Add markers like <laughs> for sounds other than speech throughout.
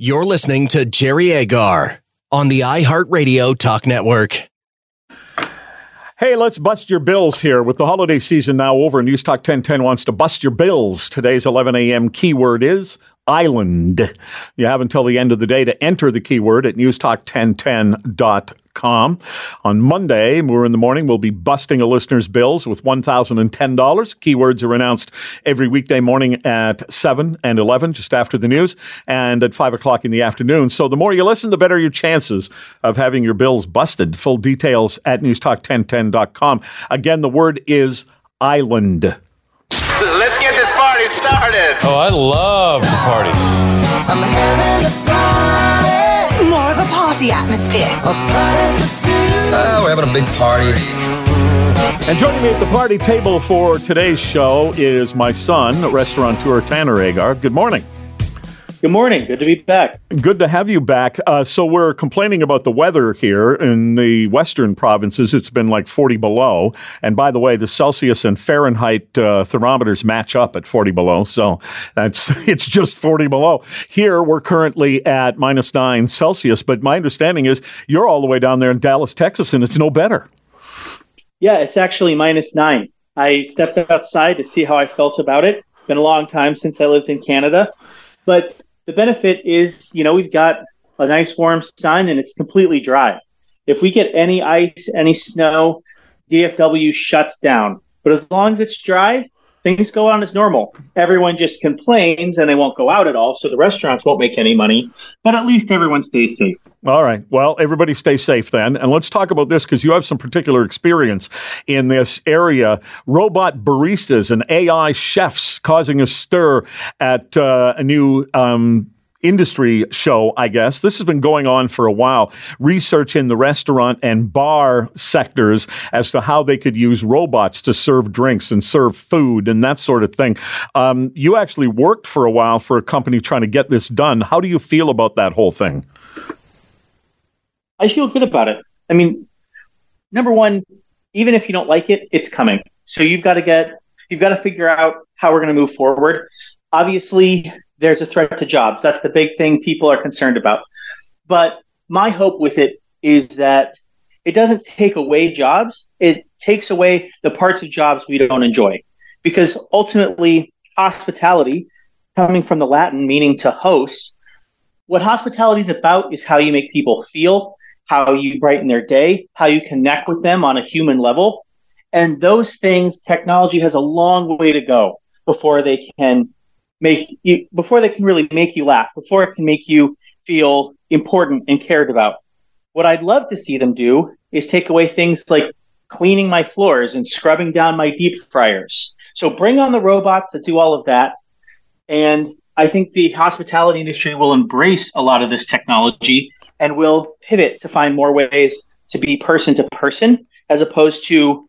You're listening to Jerry Agar on the iHeartRadio Talk Network. Hey, let's bust your bills here. With the holiday season now over, News Talk 1010 wants to bust your bills. Today's 11 a.m. keyword is island. You have until the end of the day to enter the keyword at newstalk1010.com. On Monday, we're in the morning, we'll be busting a listener's bills with $1,010. Keywords are announced every weekday morning at 7 and 11, just after the news, and at 5 o'clock in the afternoon. So the more you listen, the better your chances of having your bills busted. Full details at newstalk1010.com. Again, the word is island. Let's get this party started. Oh, I love to party. I'm having a party. More of a party atmosphere. A party for. Uh, we're having a big party. And joining me at the party table for today's show is my son, restaurateur Tanner Agar. Good morning. Good morning. Good to be back. Good to have you back. Uh, so we're complaining about the weather here in the western provinces. It's been like 40 below. And by the way, the Celsius and Fahrenheit uh, thermometers match up at 40 below. So that's <laughs> it's just 40 below. Here we're currently at minus nine Celsius. But my understanding is you're all the way down there in Dallas, Texas, and it's no better. Yeah, it's actually minus nine. I stepped outside to see how I felt about it. Been a long time since I lived in Canada, but the benefit is, you know, we've got a nice warm sun and it's completely dry. If we get any ice, any snow, DFW shuts down. But as long as it's dry, things go on as normal. Everyone just complains and they won't go out at all, so the restaurants won't make any money. But at least everyone stays safe. All right. Well, everybody stay safe then. And let's talk about this because you have some particular experience in this area. Robot baristas and AI chefs causing a stir at uh, a new. Um, Industry show, I guess. This has been going on for a while. Research in the restaurant and bar sectors as to how they could use robots to serve drinks and serve food and that sort of thing. Um, you actually worked for a while for a company trying to get this done. How do you feel about that whole thing? I feel good about it. I mean, number one, even if you don't like it, it's coming. So you've got to get, you've got to figure out how we're going to move forward. Obviously, there's a threat to jobs. That's the big thing people are concerned about. But my hope with it is that it doesn't take away jobs, it takes away the parts of jobs we don't enjoy. Because ultimately, hospitality, coming from the Latin meaning to host, what hospitality is about is how you make people feel, how you brighten their day, how you connect with them on a human level. And those things, technology has a long way to go before they can make you, before they can really make you laugh, before it can make you feel important and cared about. What I'd love to see them do is take away things like cleaning my floors and scrubbing down my deep fryers. So bring on the robots that do all of that. And I think the hospitality industry will embrace a lot of this technology and will pivot to find more ways to be person to person as opposed to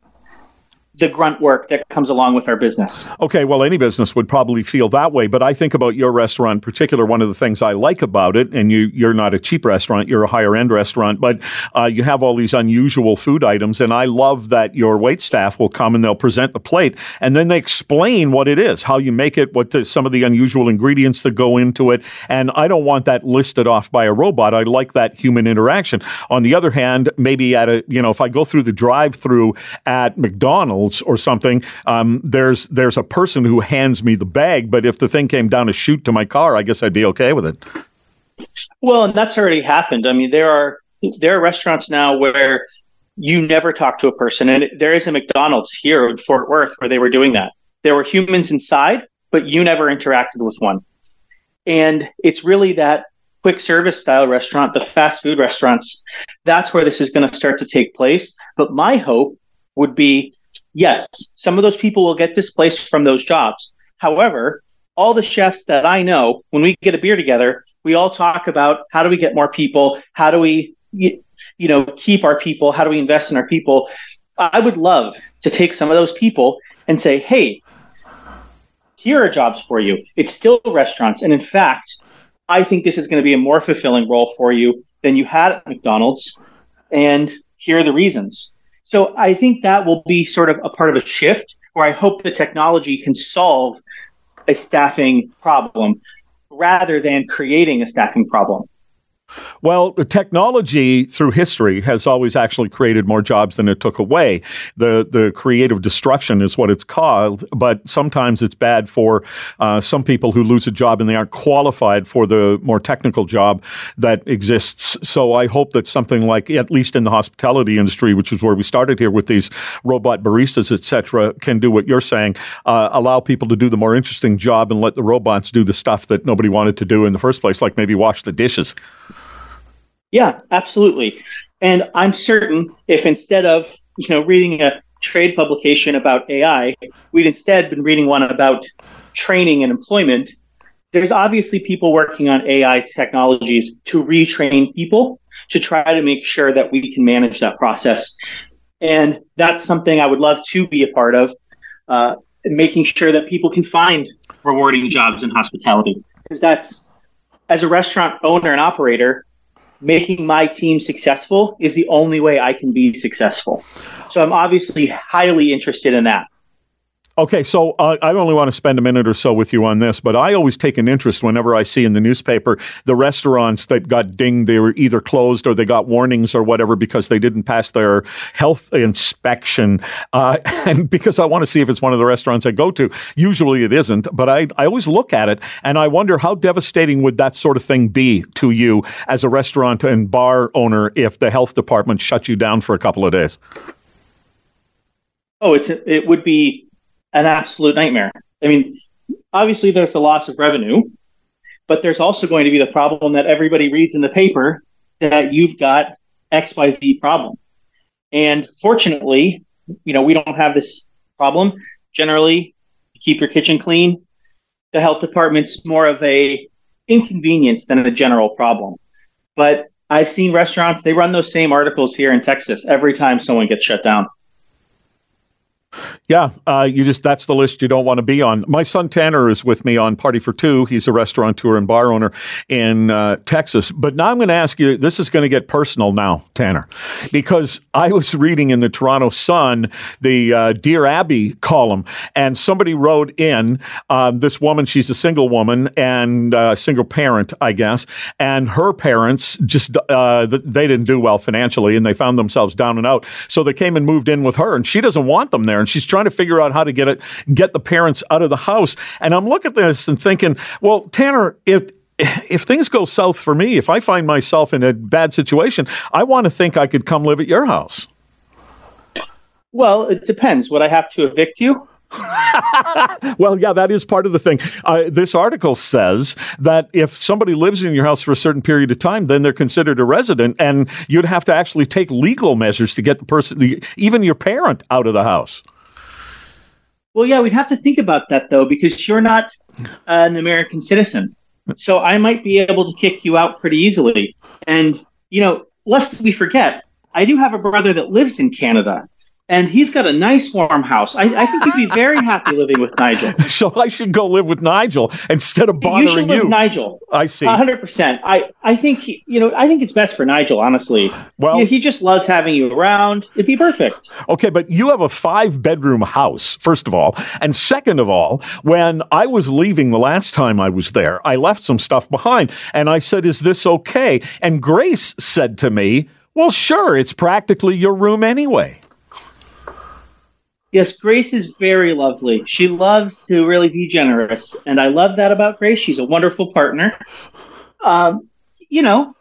the grunt work that comes along with our business. Okay, well, any business would probably feel that way, but I think about your restaurant in particular. One of the things I like about it, and you, you're not a cheap restaurant, you're a higher end restaurant, but uh, you have all these unusual food items, and I love that your wait staff will come and they'll present the plate, and then they explain what it is, how you make it, what the, some of the unusual ingredients that go into it, and I don't want that listed off by a robot. I like that human interaction. On the other hand, maybe at a you know if I go through the drive-through at McDonald's or something, um, there's there's a person who hands me the bag. But if the thing came down a chute to my car, I guess I'd be okay with it. Well, and that's already happened. I mean, there are there are restaurants now where you never talk to a person, and there is a McDonald's here in Fort Worth where they were doing that. There were humans inside, but you never interacted with one. And it's really that quick service style restaurant, the fast food restaurants. That's where this is going to start to take place. But my hope would be yes, some of those people will get displaced from those jobs. However, all the chefs that I know, when we get a beer together, we all talk about how do we get more people? How do we, you, know, keep our people? How do we invest in our people? I would love to take some of those people and say, hey, here are jobs for you. It's still restaurants. And in fact, I think this is going to be a more fulfilling role for you than you had at McDonald's. And here are the reasons. So I think that will be sort of a part of a shift where I hope the technology can solve a staffing problem. rather than creating a staffing problem. Well, technology through history has always actually created more jobs than it took away. The the creative destruction is what it's called, but sometimes it's bad for uh, some people who lose a job and they aren't qualified for the more technical job that exists. So I hope that something like, at least in the hospitality industry, which is where we started here with these robot baristas, etc., can do what you're saying, uh, allow people to do the more interesting job and let the robots do the stuff that nobody wanted to do in the first place, like maybe wash the dishes. Yeah, absolutely. And I'm certain if instead of you know reading a trade publication about AI, we'd instead been reading one about training and employment. There's obviously people working on AI technologies to retrain people to try to make sure that we can manage that process. And that's something I would love to be a part of, uh, making sure that people can find rewarding jobs in hospitality. Because that's, as a restaurant owner and operator, making my team successful is the only way I can be successful. So I'm obviously highly interested in that. Okay, so uh, I only want to spend a minute or so with you on this, but I always take an interest whenever I see in the newspaper the restaurants that got dinged, they were either closed or they got warnings or whatever because they didn't pass their health inspection. Uh, <laughs> and because I want to see if it's one of the restaurants I go to. Usually it isn't, but I, I always look at it and I wonder how devastating would that sort of thing be to you as a restaurant and bar owner if the health department shut you down for a couple of days? Oh, it's it would be an absolute nightmare. I mean, obviously there's the loss of revenue, but there's also going to be the problem that everybody reads in the paper that you've got XYZ problem. And fortunately, you know, we don't have this problem. Generally, keep your kitchen clean. The health department's more of a inconvenience than a general problem. But I've seen restaurants, they run those same articles here in Texas every time someone gets shut down. Yeah, uh, you just that's the list you don't want to be on. My son Tanner is with me on Party for Two. He's a restaurateur and bar owner in uh, Texas. But now I'm going to ask you. This is going to get personal now, Tanner, because I was reading in the Toronto Sun the uh, Dear Abby column, and somebody wrote in um, this woman. She's a single woman and uh, single parent, I guess, and her parents just uh, they didn't do well financially, and they found themselves down and out. So they came and moved in with her, and she doesn't want them there, and she's trying to figure out how to get it, get the parents out of the house. And I'm looking at this and thinking, well, Tanner, if if things go south for me, if I find myself in a bad situation, I want to think I could come live at your house. Well, it depends. Would I have to evict you? <laughs> well, yeah, that is part of the thing. Uh, this article says that if somebody lives in your house for a certain period of time, then they're considered a resident, and you'd have to actually take legal measures to get the person, even your parent, out of the house. Well, yeah, we'd have to think about that though, because you're not an American citizen. So I might be able to kick you out pretty easily. And, you know, lest we forget, I do have a brother that lives in Canada and he's got a nice warm house. I, I think you'd be very happy living with Nigel. <laughs> So I should go live with Nigel instead of bothering you. Should live you. with Nigel. I see. hundred percent. I I think he, you know I think it's best for Nigel. Honestly, Well- You know, he just loves having you around. It'd be perfect. Okay, but you have a five bedroom house, first of all. And second of all, when I was leaving the last time I was there, I left some stuff behind. And I said, Is this okay? And Grace said to me, Well, sure, it's practically your room anyway. Yes, Grace is very lovely. She loves to really be generous, and I love that about Grace. She's a wonderful partner. Um, you know,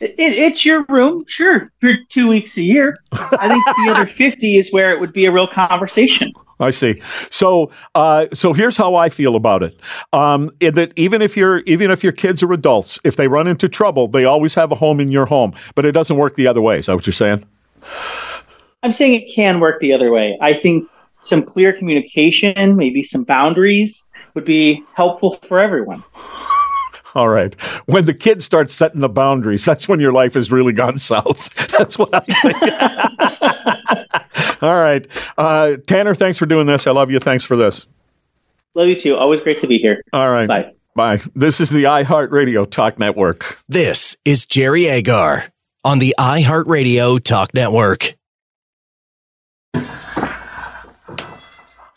it, it's your room, sure, for two weeks a year. I think the other <laughs> fifty is where it would be a real conversation. I see. So, uh, so here's how I feel about it. Um, that even if you're, even if your kids are adults, if they run into trouble, they always have a home in your home. But it doesn't work the other way. Is that what you're saying? I'm saying it can work the other way. I think some clear communication, maybe some boundaries, would be helpful for everyone. <laughs> All right. When the kids start setting the boundaries, that's when your life has really gone <laughs> south. That's what I think. <laughs> All right. Uh, Tanner, thanks for doing this. I love you. Thanks for this. Love you too. Always great to be here. All right. Bye. Bye. This is the iHeartRadio Talk Network. This is Jerry Agar on the iHeartRadio Talk Network.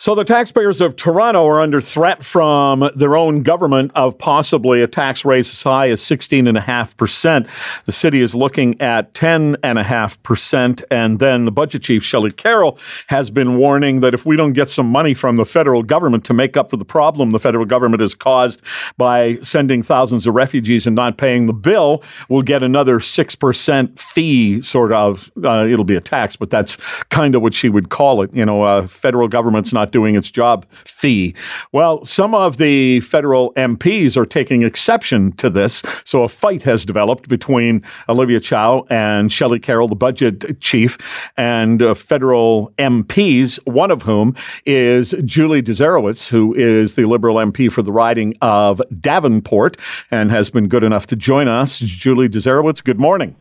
So the taxpayers of Toronto are under threat from their own government of possibly a tax raise as high as 16.5%. The city is looking at 10.5%. And then the budget chief, Shelley Carroll, has been warning that if we don't get some money from the federal government to make up for the problem the federal government has caused by sending thousands of refugees and not paying the bill, we'll get another 6% fee, sort of. Uh, it'll be a tax, but that's kind of what she would call it. You know, uh, federal government's not doing its job fee. Well, some of the federal MPs are taking exception to this. So a fight has developed between Olivia Chow and Shelley Carroll, the budget chief, and uh, federal MPs, one of whom is Julie Dzerowicz, who is the Liberal MP for the riding of Davenport and has been good enough to join us. Julie Dzerowicz, good morning.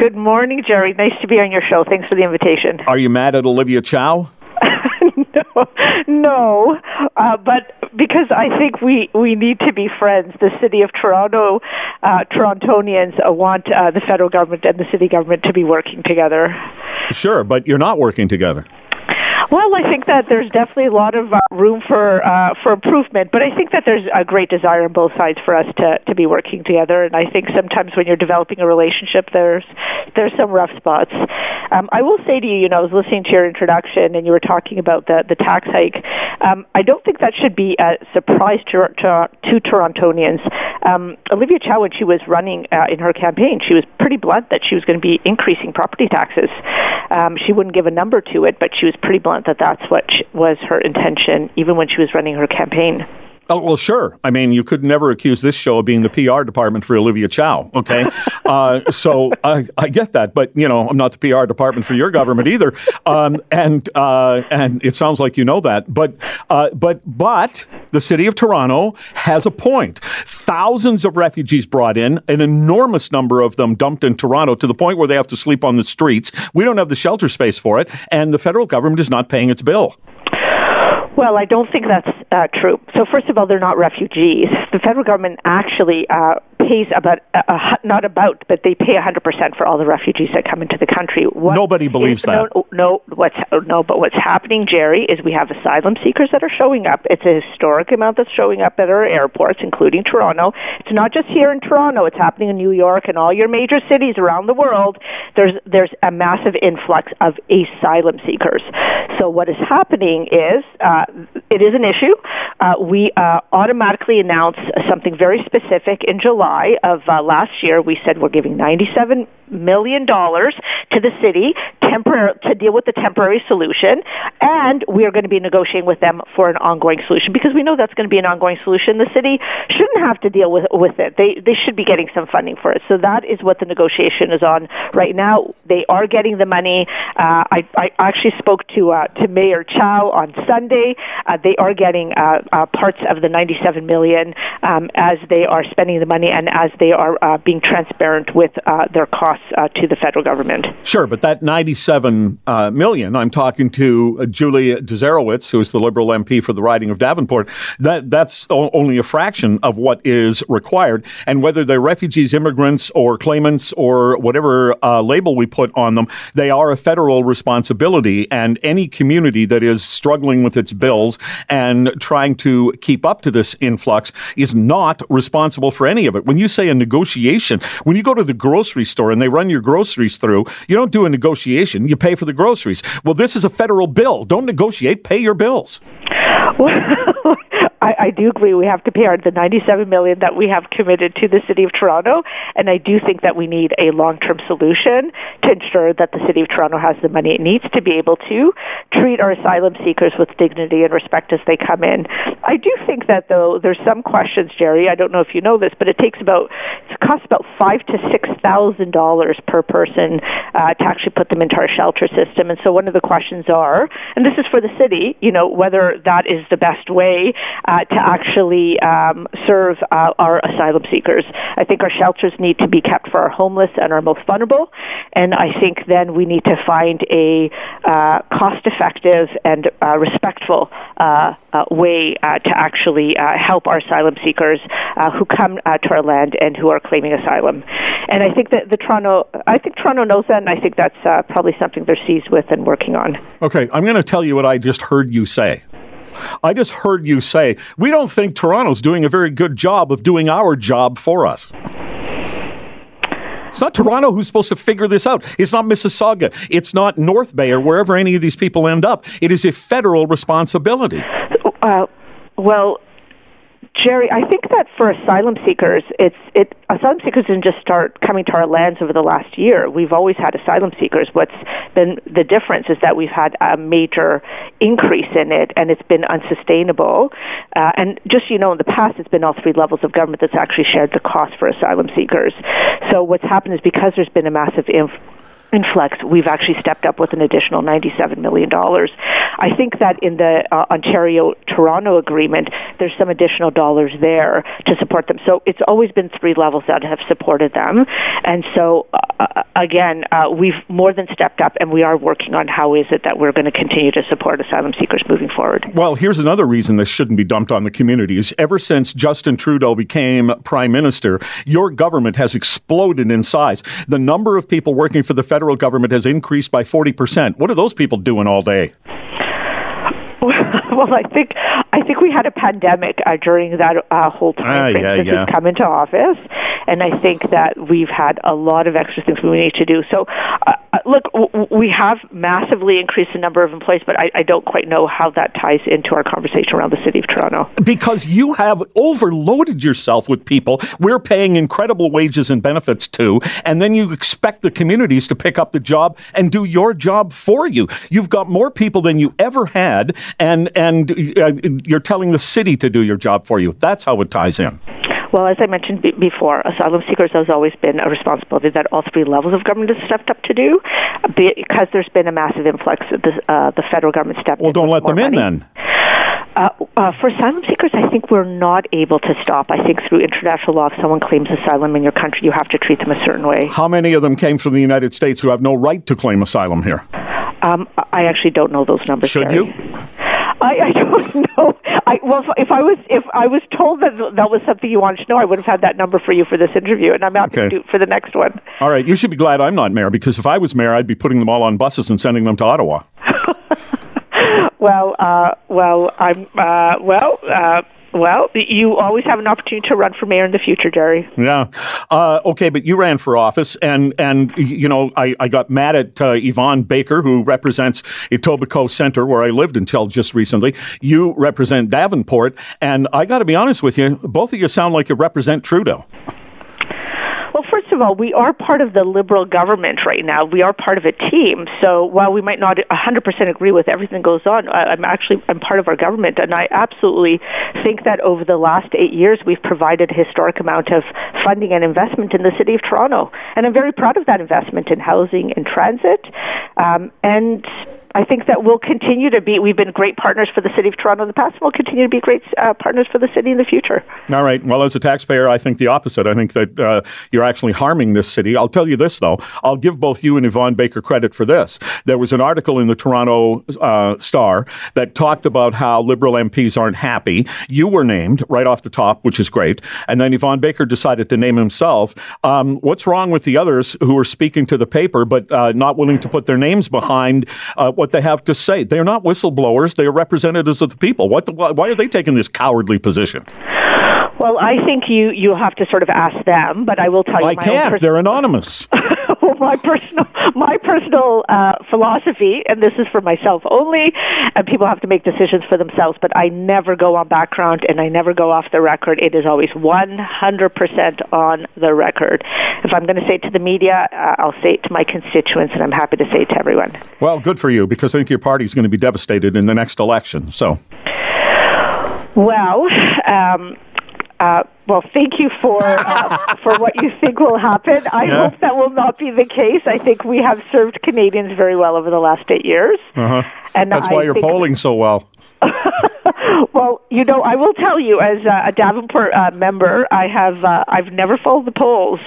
Good morning, Jerry. Nice to be on your show. Thanks for the invitation. Are you mad at Olivia Chow? <laughs> no, uh, but because I think we we need to be friends. The city of Toronto, uh, Torontonians uh, want uh, the federal government and the city government to be working together. Sure, but you're not working together. Well, I think that there's definitely a lot of uh, room for uh, for improvement, but I think that there's a great desire on both sides for us to, to be working together. And I think sometimes when you're developing a relationship, there's there's some rough spots. Um, I will say to you, you know, I was listening to your introduction, and you were talking about the the tax hike. Um, I don't think that should be a surprise to to, to Torontonians. Um, Olivia Chow, when she was running uh, in her campaign, she was pretty blunt that she was going to be increasing property taxes. Um, she wouldn't give a number to it, but she was pretty blunt that that's what was her intention, even when she was running her campaign. Oh, well, sure. I mean, you could never accuse this show of being the PR department for Olivia Chow, okay? <laughs> uh, so I, I, get that, but, you know, I'm not the PR department for your government either. Um, and uh, and it sounds like you know that. But, uh, but, but the city of Toronto has a point. Thousands of refugees brought in, an enormous number of them dumped in Toronto to the point where they have to sleep on the streets. We don't have the shelter space for it, and the federal government is not paying its bill. Well, I don't think that's uh, true. So, first of all, they're not refugees. The federal government actually uh, pays about uh, uh, not about, but they pay 100 percent for all the refugees that come into the country. What Nobody believes is, that. No, no, what's no, but what's happening, Jerry, is we have asylum seekers that are showing up. It's a historic amount that's showing up at our airports, including Toronto. It's not just here in Toronto; it's happening in New York and all your major cities around the world. There's there's a massive influx of asylum seekers. So what is happening is uh, it is an issue. Uh, we uh, automatically announce something very specific in July of uh, last year. We said we're giving 97 million dollars to the city tempor- to deal with the temporary solution, and we are going to be negotiating with them for an ongoing solution because we know that's going to be an ongoing solution. The city shouldn't have to deal with with it. They they should be getting some funding for it. So that is what the negotiation is on right now. They are getting the money. Uh, I I actually spoke to uh, to Mayor Chow on Sunday. Uh, they are getting uh, uh, parts of the 97 million um, as they are spending the money and as they are uh, being transparent with uh, their costs uh, to the federal government. Sure, but that 97 uh, million, I'm talking to uh, Julie Dzerowicz, who is the Liberal MP for the riding of Davenport, that, that's o- only a fraction of what is required. And whether they're refugees, immigrants, or claimants, or whatever uh, label we put on them, they are a federal responsibility. And any community that is struggling with its bills and trying to keep up to this influx is not responsible for any of it. When you say a negotiation, when you go to the grocery store and they run your groceries through, you don't do a negotiation, you pay for the groceries. Well, this is a federal bill. Don't negotiate, pay your bills. <laughs> Well, I, I do agree we have to pay our, the 97 million that we have committed to the city of Toronto, and I do think that we need a long-term solution to ensure that the city of Toronto has the money it needs to be able to treat our asylum seekers with dignity and respect as they come in. I do think that though there's some questions, Jerry. I don't know if you know this, but it takes about it costs about five to six thousand dollars per person uh, to actually put them into our shelter system. And so one of the questions are, and this is for the city, you know, whether that is the best way uh, to actually um, serve uh, our asylum seekers. I think our shelters need to be kept for our homeless and our most vulnerable, and I think then we need to find a uh, cost-effective and uh, respectful uh, uh, way uh, to actually help our asylum seekers who come to our land and who are claiming asylum. And I think that the Toronto, I think Toronto knows that, and I think that's probably something they're seized with and working on. Okay, I'm going to tell you what I just heard you say. I just heard you say, we don't think Toronto's doing a very good job of doing our job for us. It's not Toronto who's supposed to figure this out. It's not Mississauga. It's not North Bay or wherever any of these people end up. It is a federal responsibility. Uh, well, Jerry, I think that for asylum seekers, it's it asylum seekers didn't just start coming to our lands over the last year. We've always had asylum seekers. What's been the difference is that we've had a major increase in it, and it's been unsustainable. Uh, and just you know, in the past, it's been all three levels of government that's actually shared the cost for asylum seekers. So what's happened is because there's been a massive inf- influx, we've actually stepped up with an additional $97 million. I think that in the uh, Ontario Toronto agreement, there's some additional dollars there to support them. So it's always been three levels that have supported them. And so, uh, again, uh, we've more than stepped up, and we are working on how is it that we're going to continue to support asylum seekers moving forward. Well, here's another reason this shouldn't be dumped on the communities. Ever since Justin Trudeau became prime minister, your government has exploded in size. The number of people working for the federal government has increased by 40%. What are those people doing all day? <laughs> well, I think I think we had a pandemic uh, during that uh, whole time Ah, yeah, since yeah. come into office, and I think that we've had a lot of extra things we need to do. So, uh, uh, look, w- we have massively increased the number of employees, but I, I don't quite know how that ties into our conversation around the city of Toronto. Because you have overloaded yourself with people we're paying incredible wages and benefits to, and then you expect the communities to pick up the job and do your job for you. You've got more people than you ever had, and and uh, you're telling the city to do your job for you. That's how it ties in. Well, as I mentioned be- before, asylum seekers has always been a responsibility that all three levels of government has stepped up to do. Because there's been a massive influx, of the, uh, the federal government stepped Well, don't let them in money. then. Uh, uh, for asylum seekers, I think we're not able to stop. I think through international law, if someone claims asylum in your country, you have to treat them a certain way. How many of them came from the United States who have no right to claim asylum here? Um, I actually don't know those numbers. Should Barry. you? I, I don't <laughs> know. I, well, if- if I was if I was told that that was something you wanted to know, I would have had that number for you for this interview, and I'm out Okay. to do it for the next one. All right, you should be glad I'm not mayor because if I was mayor, I'd be putting them all on buses and sending them to Ottawa. <laughs> Well, uh, well, I'm uh, well. Uh, well, you always have an opportunity to run for mayor in the future, Jerry. Yeah. Uh, okay, but you ran for office, and and you know I, I got mad at uh, Yvan Baker, who represents Etobicoke Center, where I lived until just recently. You represent Davenport, and I got to be honest with you, both of you sound like you represent Trudeau. Of all, we are part of the Liberal government right now. We are part of a team. So while we might not 100% agree with everything that goes on, I'm actually I'm part of our government, and I absolutely think that over the last eight years we've provided a historic amount of funding and investment in the city of Toronto, and I'm very proud of that investment in housing and transit, um, and. I think that we'll continue to be. We've been great partners for the city of Toronto in the past. and We'll continue to be great uh, partners for the city in the future. All right. Well, as a taxpayer, I think the opposite. I think that uh, you're actually harming this city. I'll tell you this, though. I'll give both you and Yvan Baker credit for this. There was an article in the Toronto uh, Star that talked about how Liberal MPs aren't happy. You were named right off the top, which is great. And then Yvan Baker decided to name himself. Um, what's wrong with the others who are speaking to the paper but uh, not willing to put their names behind uh, what they have to say? They're not whistleblowers. They are representatives of the people. What the, why are they taking this cowardly position? Well, I think you you have to sort of ask them, but I will tell you I my can't. pers- They're anonymous. <laughs> my personal my personal uh, philosophy, and this is for myself only, and people have to make decisions for themselves. But I never go on background, and I never go off the record. It is always one hundred percent on the record. If I'm going to say it to the media, uh, I'll say it to my constituents, and I'm happy to say it to everyone. well, good for you because I think your party's going to be devastated in the next election. So, Well, um, uh, well, thank you for uh, <laughs> for what you think will happen. I Yeah. hope that will not be the case. I think we have served Canadians very well over the last eight years, uh-huh. and that's I why you're polling so well. <laughs> Well, you know, I will tell you, as uh, a Davenport uh, member, I have uh, I've never followed the polls.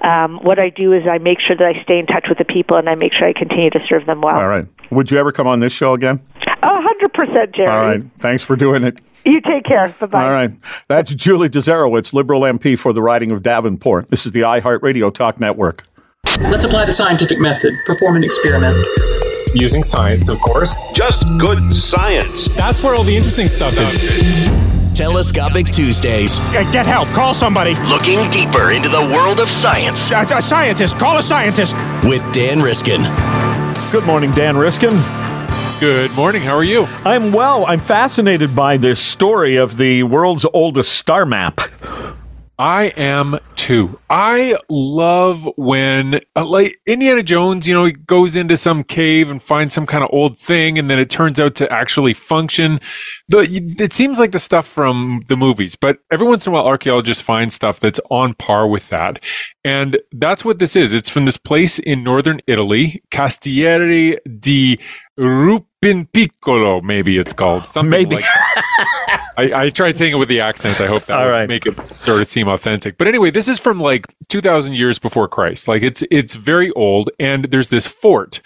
Um, what I do is I make sure that I stay in touch with the people, and I make sure I continue to serve them well. All right. Would you ever come on this show again? A hundred percent, Jerry. All right. Thanks for doing it. You take care. Bye bye. All right. That's Julie Dzerowicz, Liberal MP for the riding of Davenport. This is the iHeartRadio Talk Network. Let's apply the scientific method. Perform an experiment. Using science, of course. just good science. That's where all the interesting stuff is. Telescopic Tuesdays. get help. Call somebody. Looking deeper into the world of science A, a scientist. Call a scientist. with Dan Riskin. Good morning, Dan Riskin. Good morning. How are you? I'm well. I'm fascinated by this story of the world's oldest star map. I am too. I love when, uh, like Indiana Jones, you know, he goes into some cave and finds some kind of old thing, and then it turns out to actually function. The it seems like the stuff from the movies, but every once in a while, archaeologists find stuff that's on par with that, and that's what this is. It's from this place in northern Italy, Castiere di Rupinpiccolo, maybe it's called something Maybe. like that. I, I tried saying it with the accent. I hope that All would right. make it sort of seem authentic. But anyway, this is from like 2,000 years before Christ. Like it's it's very old, and there's this fort,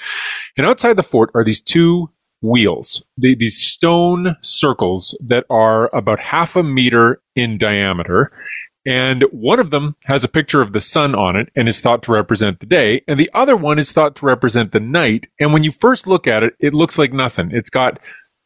and outside the fort are these two wheels, the, these stone circles that are about half a meter in diameter. And one of them has a picture of the sun on it and is thought to represent the day. And the other one is thought to represent the night. And when you first look at it, it looks like nothing. It's got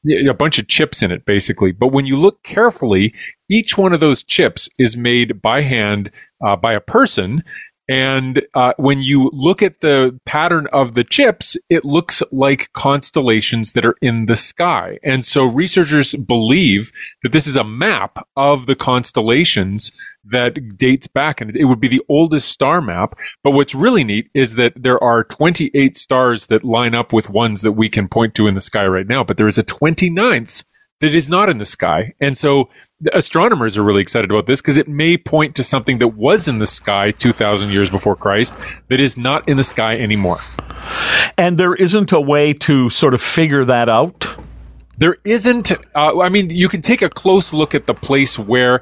a bunch of chips in it, basically. But when you look carefully, each one of those chips is made by hand uh, by a person. And uh, when you look at the pattern of the chips, it looks like constellations that are in the sky. And so researchers believe that this is a map of the constellations that dates back, and it would be the oldest star map. But what's really neat is that there are 28 stars that line up with ones that we can point to in the sky right now, but there is a 29th that is not in the sky. And so the astronomers are really excited about this because it may point to something that was in the sky 2,000 years before Christ that is not in the sky anymore. And there isn't a way to sort of figure that out. There isn't, uh, I mean, you can take a close look at the place where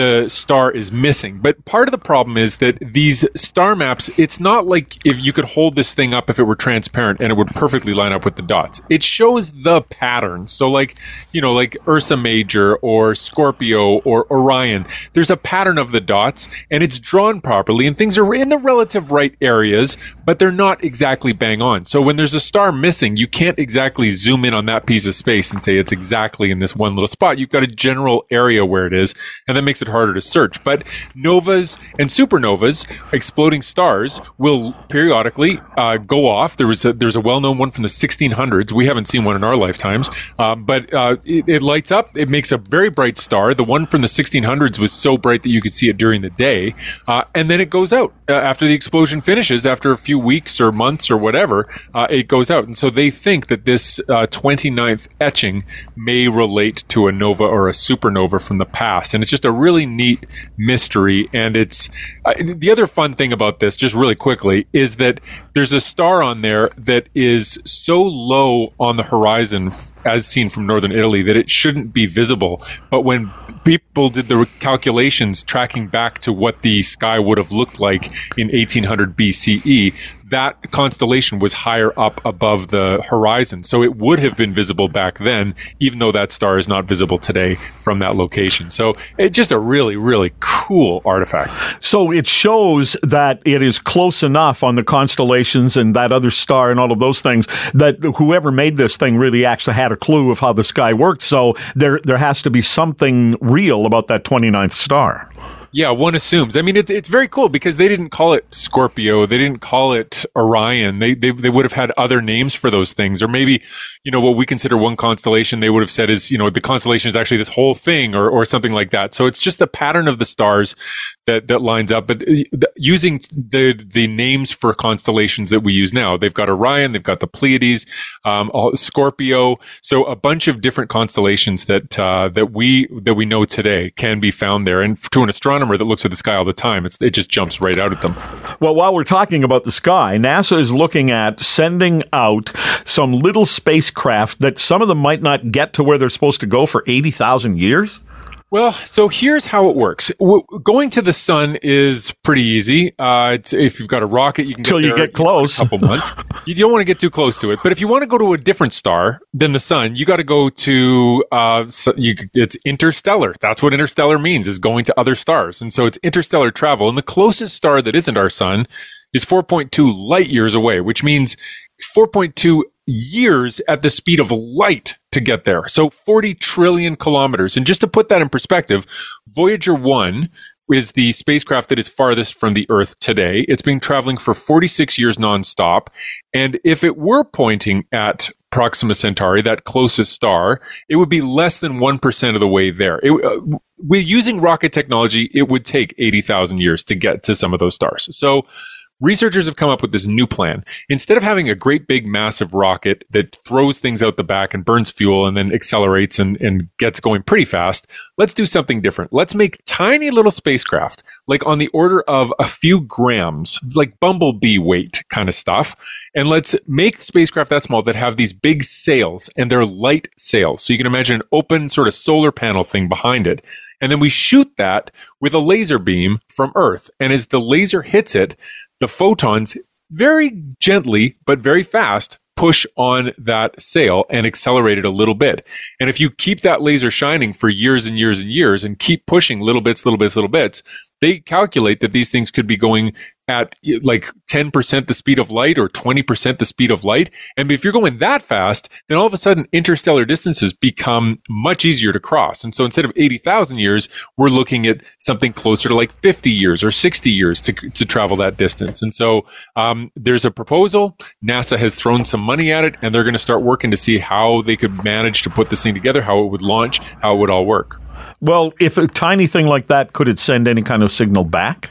the star is missing. But part of the problem is that these star maps, it's not like if you could hold this thing up if it were transparent and it would perfectly line up with the dots. It shows the pattern. So, like, you know, like Ursa Major or Scorpio or Orion, there's a pattern of the dots and it's drawn properly and things are in the relative right areas, but they're not exactly bang on. So, when there's a star missing, you can't exactly zoom in on that piece of space and say it's exactly in this one little spot. You've got a general area where it is, and that makes it harder to search. But novas and supernovas, exploding stars, will periodically uh, go off. There was a, there's a well known one from the 1600s. We haven't seen one in our lifetimes, uh, but uh, it, it lights up. It makes a very bright star. The one from the 1600s was so bright that you could see it during the day, uh, and then it goes out uh, after the explosion finishes. After a few weeks or months or whatever, uh, it goes out. And so they think that this uh, 29th etching may relate to a nova or a supernova from the past, and it's just a really neat mystery. And it's uh, the other fun thing about this, just really quickly, is that there's a star on there that is so low on the horizon, as seen from northern Italy, that it shouldn't be visible. But when people did the calculations tracking back to what the sky would have looked like in 1800 BCE, that constellation was higher up above the horizon. So it would have been visible back then, even though that star is not visible today from that location. So it's just a really, really cool artifact. So it shows that it is close enough on the constellations and that other star and all of those things that whoever made this thing really actually had a clue of how the sky worked. So there there has to be something real about that 29th star. Yeah, one assumes. I mean, it's it's very cool because they didn't call it Scorpio, they didn't call it Orion. They they they would have had other names for those things, or maybe you know what we consider one constellation. They would have said is you know the constellation is actually this whole thing, or or something like that. So it's just the pattern of the stars that that lines up. But uh, using the the names for constellations that we use now, they've got Orion, they've got the Pleiades, um, Scorpio. So a bunch of different constellations that uh, that we that we know today can be found there. And to an astronomer that looks at the sky all the time, it just jumps right out at them. Well, while we're talking about the sky, NASA is looking at sending out some little spacecraft that some of them might not get to where they're supposed to go for 80,000 years. Well, so here's how it works. W- going to the sun is pretty easy. Uh, it's, if you've got a rocket, you can Till get you get close. a couple months. <laughs> you don't want to get too close to it. But if you want to go to a different star than the sun, you got to go to uh, so you, it's interstellar. That's what interstellar means is going to other stars, and so it's interstellar travel. And the closest star that isn't our sun is 4.2 light years away, which means 4.2 years at the speed of light to get there. So 40 trillion kilometers. And just to put that in perspective, Voyager 1 is the spacecraft that is farthest from the Earth today. It's been traveling for 46 years nonstop. And if it were pointing at Proxima Centauri, that closest star, it would be less than 1% of the way there. It, uh, with using rocket technology, it would take 80,000 years to get to some of those stars. So researchers have come up with this new plan. Instead of having a great big massive rocket that throws things out the back and burns fuel and then accelerates and, and gets going pretty fast, let's do something different. Let's make tiny little spacecraft, like on the order of a few grams, like bumblebee weight kind of stuff. And let's make spacecraft that small that have these big sails and they're light sails. So you can imagine an open sort of solar panel thing behind it. And then we shoot that with a laser beam from Earth. And as the laser hits it, the photons very gently but very fast push on that sail and accelerate it a little bit. And if you keep that laser shining for years and years and years and keep pushing little bits, little bits, little bits, they calculate that these things could be going at like 10% the speed of light or 20% the speed of light. And if you're going that fast, then all of a sudden interstellar distances become much easier to cross. And so instead of 80,000 years, we're looking at something closer to like 50 years or 60 years to, to travel that distance. And so um, there's a proposal. NASA has thrown some money at it and they're going to start working to see how they could manage to put this thing together, how it would launch, how it would all work. Well, if a tiny thing like that, could it send any kind of signal back?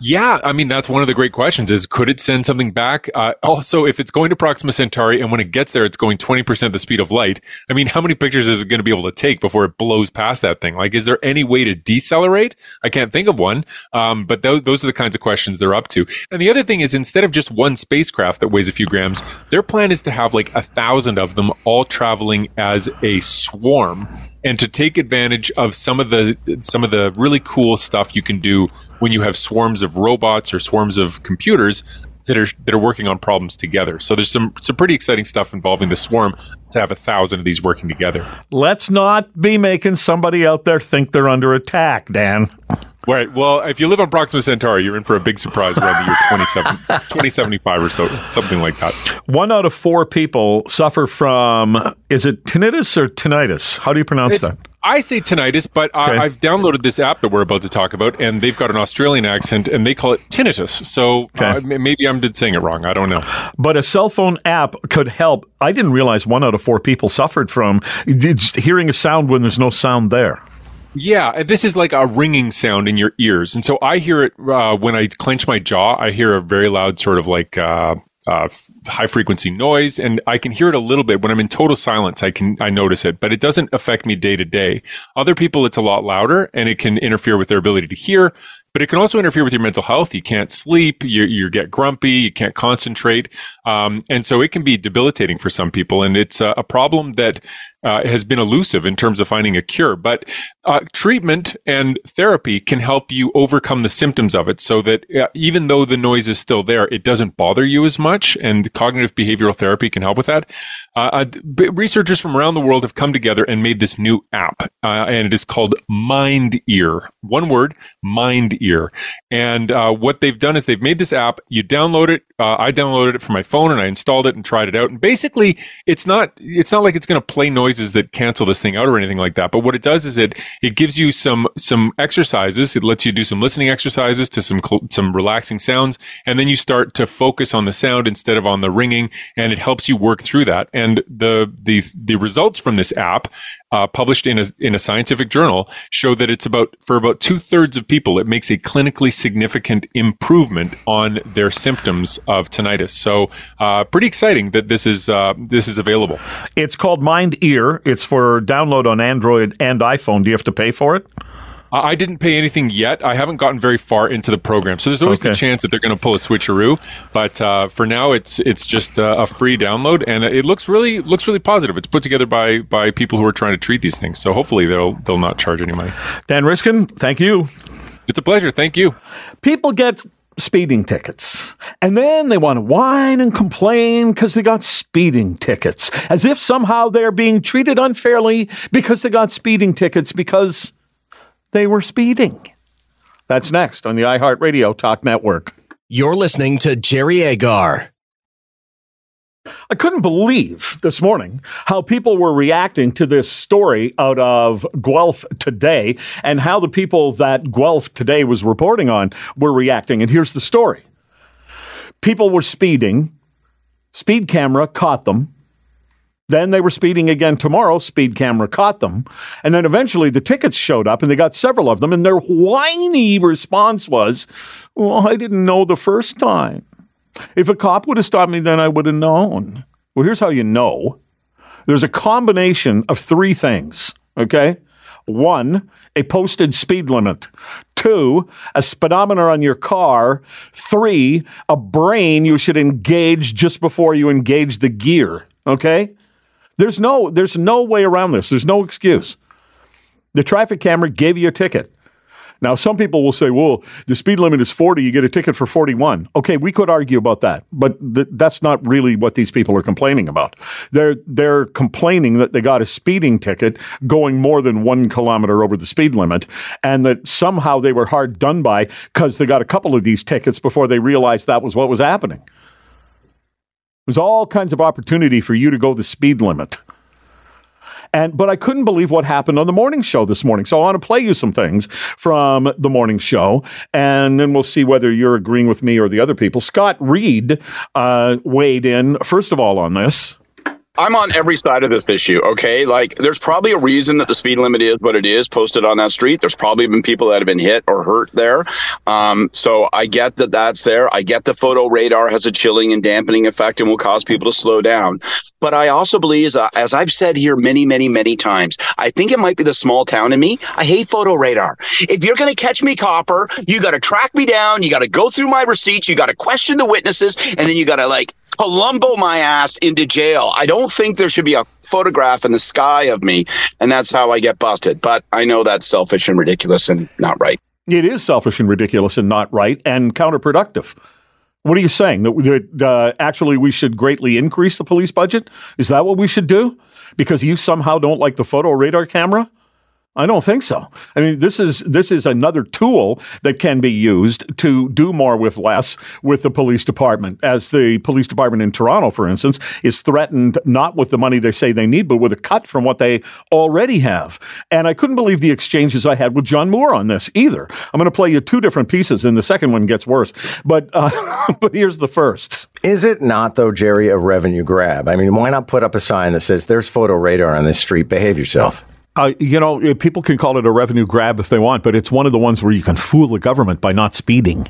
Yeah, I mean that's one of the great questions: is could it send something back? Uh, also, if it's going to Proxima Centauri and when it gets there, it's going twenty percent the speed of light. I mean, how many pictures is it going to be able to take before it blows past that thing? Like, is there any way to decelerate? I can't think of one. Um, but th- those are the kinds of questions they're up to. And the other thing is, instead of just one spacecraft that weighs a few grams, their plan is to have like a thousand of them all traveling as a swarm and to take advantage of some of the some of the really cool stuff you can do when you have swarms of robots or swarms of computers that are that are working on problems together. So there's some some pretty exciting stuff involving the swarm to have a thousand of these working together. Let's not be making somebody out there think they're under attack, Dan. Right. Well, if you live on Proxima Centauri, you're in for a big surprise around the year 2075 <laughs> or so, something like that. One out of four people suffer from, is it tinnitus or tinnitus? How do you pronounce It's- that? I say tinnitus, but Okay. I, I've downloaded this app that we're about to talk about, and they've got an Australian accent, and they call it tinnitus. So uh, Okay. m- maybe I'm saying it wrong. I don't know. But a cell phone app could help. I didn't realize one out of four people suffered from hearing a sound when there's no sound there. Yeah, this is like a ringing sound in your ears, and so I hear it uh, when I clench my jaw. I hear a very loud sort of like uh, uh, high frequency noise, and I can hear it a little bit when I'm in total silence. I can I notice it, but it doesn't affect me day to day. Other people, it's a lot louder, and it can interfere with their ability to hear. But it can also interfere with your mental health. You can't sleep. You, you get grumpy. You can't concentrate. Um, and so it can be debilitating for some people. And it's a, a problem that uh, has been elusive in terms of finding a cure. But uh, treatment and therapy can help you overcome the symptoms of it so that uh, even though the noise is still there, it doesn't bother you as much. And cognitive behavioral therapy can help with that. Uh, uh, researchers from around the world have come together and made this new app, uh, and it is called Mind Ear. One word, Mind Ear. And what they've done is they've made this app. You download it. I downloaded it from my phone and I installed it and tried it out. And basically, it's not it's not like it's going to play noises that cancel this thing out or anything like that. But what it does is it it gives you some some exercises. It lets you do some listening exercises to some cl- some relaxing sounds, and then you start to focus on the sound instead of on the ringing, and it helps you work through that. And the the the results from this app, uh, published in a in a scientific journal, show that it's about for about two thirds of people, it makes a clinically significant improvement on their symptoms of tinnitus. So, uh, pretty exciting that this is uh, this is available. It's called Mind Ear. It's for download on Android and iPhone. Do you have to pay for it? I didn't pay anything yet. I haven't gotten very far into the program, so there's always the chance that they're going to pull a switcheroo. But uh, for now, it's it's just uh, a free download, and it looks really looks really positive. It's put together by by people who are trying to treat these things, so hopefully they'll they'll not charge any money. Dan Riskin, thank you. It's a pleasure. Thank you. People get speeding tickets and then they want to whine and complain because they got speeding tickets, as if somehow they're being treated unfairly because they got speeding tickets because they were speeding. That's next on the iHeartRadio Talk Network. You're listening to Jerry Agar I couldn't believe this morning how people were reacting to this story out of Guelph today and how the people that Guelph today was reporting on were reacting. And here's the story people were speeding, speed camera caught them. Then they were speeding again tomorrow. Speed camera caught them. And then eventually the tickets showed up and they got several of them. And their whiny response was, Well, I didn't know the first time. If a cop would have stopped me, then I would have known. Well, here's how you know there's a combination of three things, okay? One, a posted speed limit. Two, a speedometer on your car. Three, a brain you should engage just before you engage the gear, okay? There's no there's no way around this. There's no excuse. The traffic camera gave you a ticket. Now, some people will say, well, the speed limit is 40, you get a ticket for 41. Okay, we could argue about that, but th- that's not really what these people are complaining about. They're, they're complaining that they got a speeding ticket going more than one kilometer over the speed limit, and that somehow they were hard done by because they got a couple of these tickets before they realized that was what was happening. There's all kinds of opportunity for you to go the speed limit. And but I couldn't believe what happened on the morning show this morning. So I want to play you some things from the morning show, and then we'll see whether you're agreeing with me or the other people. Scott Reid uh, weighed in first of all on this. I'm on every side of this issue, okay? Like, there's probably a reason that the speed limit is what it is posted on that street. There's probably been people that have been hit or hurt there. Um, so I get that that's there. I get the photo radar has a chilling and dampening effect and will cause people to slow down. But I also believe, as, uh, I've said here many, many, many times, I think it might be the small town in me. I hate photo radar. If you're going to catch me, copper, you got to track me down. You got to go through my receipts. You got to question the witnesses. And then you got to, like, Columbo my ass into jail. I don't think there should be a photograph in the sky of me, and that's how I get busted. But I know that's selfish and ridiculous and not right. It is selfish and ridiculous and not right and counterproductive. What are you saying? That, that uh, actually we should greatly increase the police budget? Is that what we should do? Because you somehow don't like the photo radar camera? I don't think so. I mean, this is this is another tool that can be used to do more with less with the police department. As the police department in Toronto, for instance, is threatened not with the money they say they need, but with a cut from what they already have. And I couldn't believe the exchanges I had with John Moore on this either. I'm going to play you two different pieces, and the second one gets worse. But uh, <laughs> but here's the first. Is it not, though, Jerry, a revenue grab? I mean, why not put up a sign that says "There's photo radar on this street. Behave yourself." Uh, you know, eh, people can call it a revenue grab if they want, but it's one of the ones where you can fool the government by not speeding.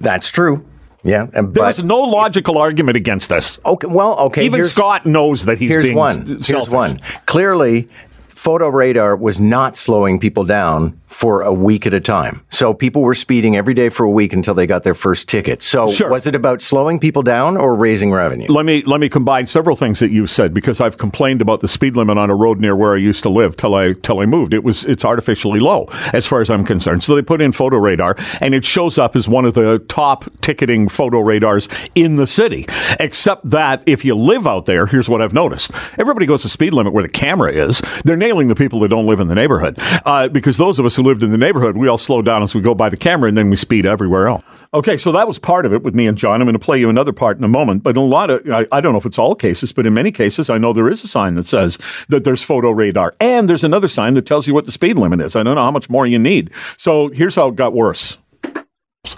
That's true. Yeah, and There's no logical argument against this. okay, well, okay. Even Scott knows that he's here's being one. selfish. Here's one. Clearly, photo radar was not slowing people down for a week at a time. So people were speeding every day for a week until they got their first ticket. So Sure. was it about slowing people down or raising revenue? Let me let me combine several things that you've said because I've complained about the speed limit on a road near where I used to live till I till I moved. It was it's artificially low as far as I'm concerned. So they put in photo radar and it shows up as one of the top ticketing photo radars in the city. Except that if you live out there, here's what I've noticed: everybody goes to speed limit where the camera is. They're nailing the people that don't live in the neighborhood uh, because those of us who lived in the neighborhood, we all slow down as we go by the camera and then we speed everywhere else. Okay, so that was part of it with me and John. I'm going to play you another part in a moment, but in a lot of, I, I don't know if it's all cases, but in many cases, I know there is a sign that says that there's photo radar, and there's another sign that tells you what the speed limit is. I don't know how much more you need. So here's how it got worse.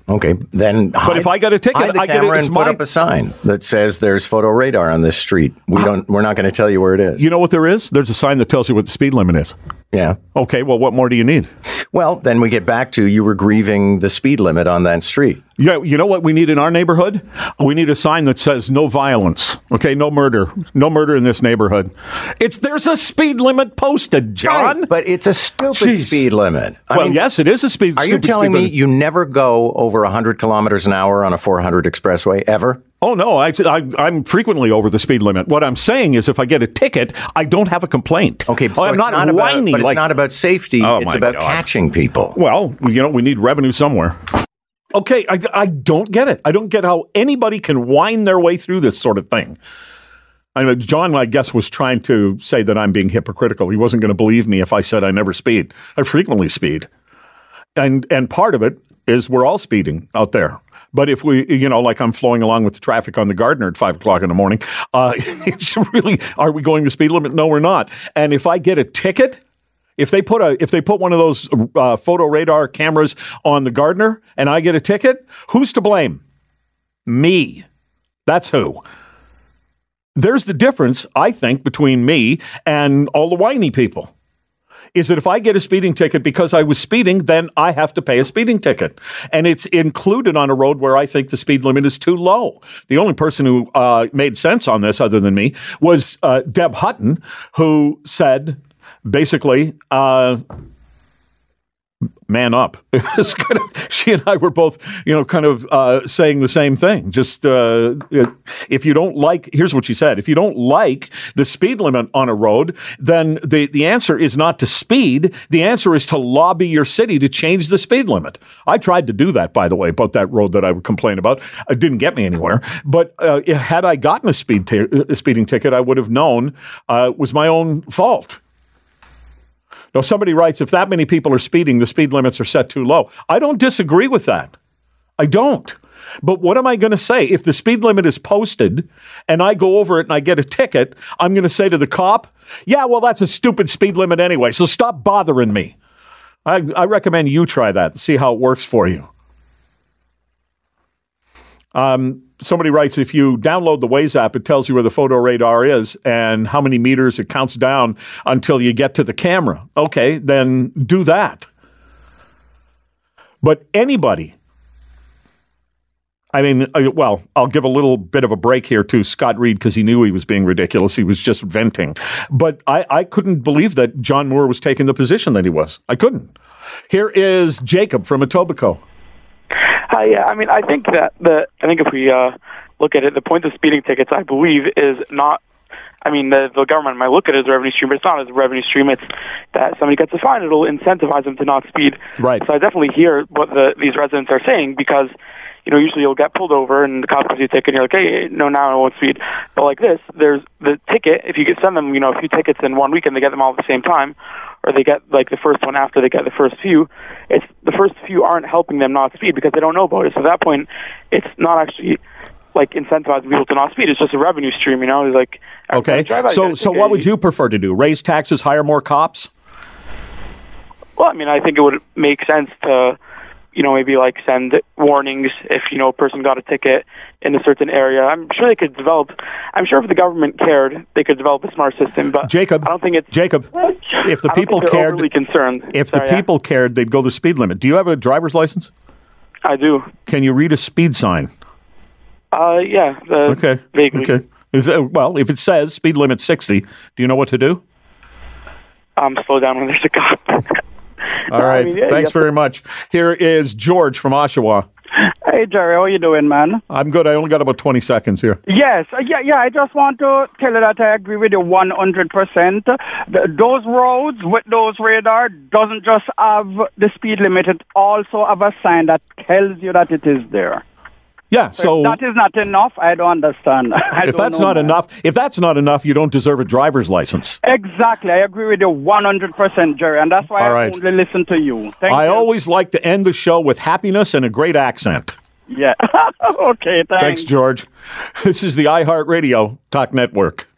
Okay, then. But if I got a ticket, I get it. It's and put my- up a sign that says "There's photo radar on this street." We don't. We're not going to tell you where it is. You know what there is? There's a sign that tells you what the speed limit is. Yeah. Okay, well, what more do you need? Well, then we get back to you were grieving the speed limit on that street. Yeah, you know what we need in our neighborhood? We need a sign that says no violence. Okay, no murder. No murder in this neighborhood. It's there's a speed limit posted, John. Right, but it's a stupid Jeez. speed limit. I well, mean, yes, it is a speed Are you telling me limit. you never go over 100 kilometers an hour on a 400 expressway ever? Oh no, I, I, I'm frequently over the speed limit. What I'm saying is, if I get a ticket, I don't have a complaint. Okay, oh, so I'm it's not, not, about, but it's like- not about safety. Oh, it's about God. catching people. Well, you know, we need revenue somewhere. Okay, I, I don't get it. I don't get how anybody can wind their way through this sort of thing. I mean, John, I guess, was trying to say that I'm being hypocritical. He wasn't going to believe me if I said I never speed. I frequently speed, and and part of it is we're all speeding out there. But if we, you know, like I'm flowing along with the traffic on the Gardiner at five o'clock in the morning, uh, <laughs> it's really, are we going the speed limit? No, we're not. And if I get a ticket, if they put a if they put one of those uh, photo radar cameras on the Gardiner and I get a ticket, who's to blame? Me. That's who. There's the difference, I think, between me and all the whiny people. Is that if I get a speeding ticket because I was speeding, then I have to pay a speeding ticket. And it's included on a road where I think the speed limit is too low. The only person who uh, made sense on this, other than me, was uh, Deb Hutton, who said basically, uh, man up. <laughs> Kind of, she and I were both, you know, kind of uh, saying the same thing. Just uh, if you don't like, here's what she said: if you don't like the speed limit on a road, then the the answer is not to speed. The answer is to lobby your city to change the speed limit. I tried to do that, by the way, about that road that I would complain about. It didn't get me anywhere. But uh, had I gotten a speed t- a speeding ticket, I would have known uh, it was my own fault. Now, somebody writes, if that many people are speeding, the speed limits are set too low. I don't disagree with that. I don't. But what am I going to say? If the speed limit is posted and I go over it and I get a ticket, I'm going to say to the cop, yeah, well, that's a stupid speed limit anyway, so stop bothering me. I, I recommend you try that and see how it works for you. Um, somebody writes if you download the Waze app, it tells you where the photo radar is and how many meters it counts down until you get to the camera. Okay, then do that. But anybody, I mean, uh, well, I'll give a little bit of a break here to Scott Reid because he knew he was being ridiculous. He was just venting. But I, I couldn't believe that John Moore was taking the position that he was. I couldn't. Here is Jacob from Etobicoke. Uh, yeah, I mean, I think that the I think if we uh, look at it, the point of speeding tickets, I believe, is not. I mean, the, the government might look at it as a revenue stream, but it's not as a revenue stream. It's that somebody gets a fine; it'll incentivize them to not speed. Right. So I definitely hear what the, these residents are saying because you know, usually you'll get pulled over and the cop gives you a ticket and you're like, hey, no, now I won't speed. But like this, there's the ticket. If you get send them, you know, a few tickets in one week and they get them all at the same time, or they get like the first one after they get the first few, it's the first few aren't helping them not speed because they don't know about it. So at that point, it's not actually like incentivizing people to not speed. It's just a revenue stream, you know. It's like Okay. you drive by, you So, so what would you prefer to do? Raise taxes, hire more cops? Well, I mean, I think it would make sense to, you know, maybe like send warnings if you know a person got a ticket in a certain area. I'm sure they could develop. I'm sure if the government cared, they could develop a smart system. But Jacob, I don't think it's Jacob. If the people cared, concerned. if Sorry, the yeah. people cared, they'd go the speed limit. Do you have a driver's license? I do. Can you read a speed sign? Uh, yeah. The, Okay. Vaguely. Okay. If, uh, well, if it says speed limit 60, do you know what to do? Um, slow down when there's a cop. <laughs> <laughs> All No, I right. mean, yeah, Thanks have to- very much. Here is George from Oshawa. Hey Jerry, how you doing, man? I'm good. I only got about 20 seconds here. Yes, uh, yeah, yeah. I just want to tell you that I agree with you one hundred percent. Those roads with those radar doesn't just have the speed limit; it also have a sign that tells you that it is there. Yeah. So if that is not enough. I don't understand. <laughs> I if don't that's not man. enough, if that's not enough, you don't deserve a driver's license. Exactly, I agree with you one hundred percent, Jerry, and that's why All I right. only listen to you. Thank I you. always like to end the show with happiness and a great accent. Yeah. <laughs> okay. Thanks. Thanks, George. <laughs> This is the iHeartRadio Talk Network.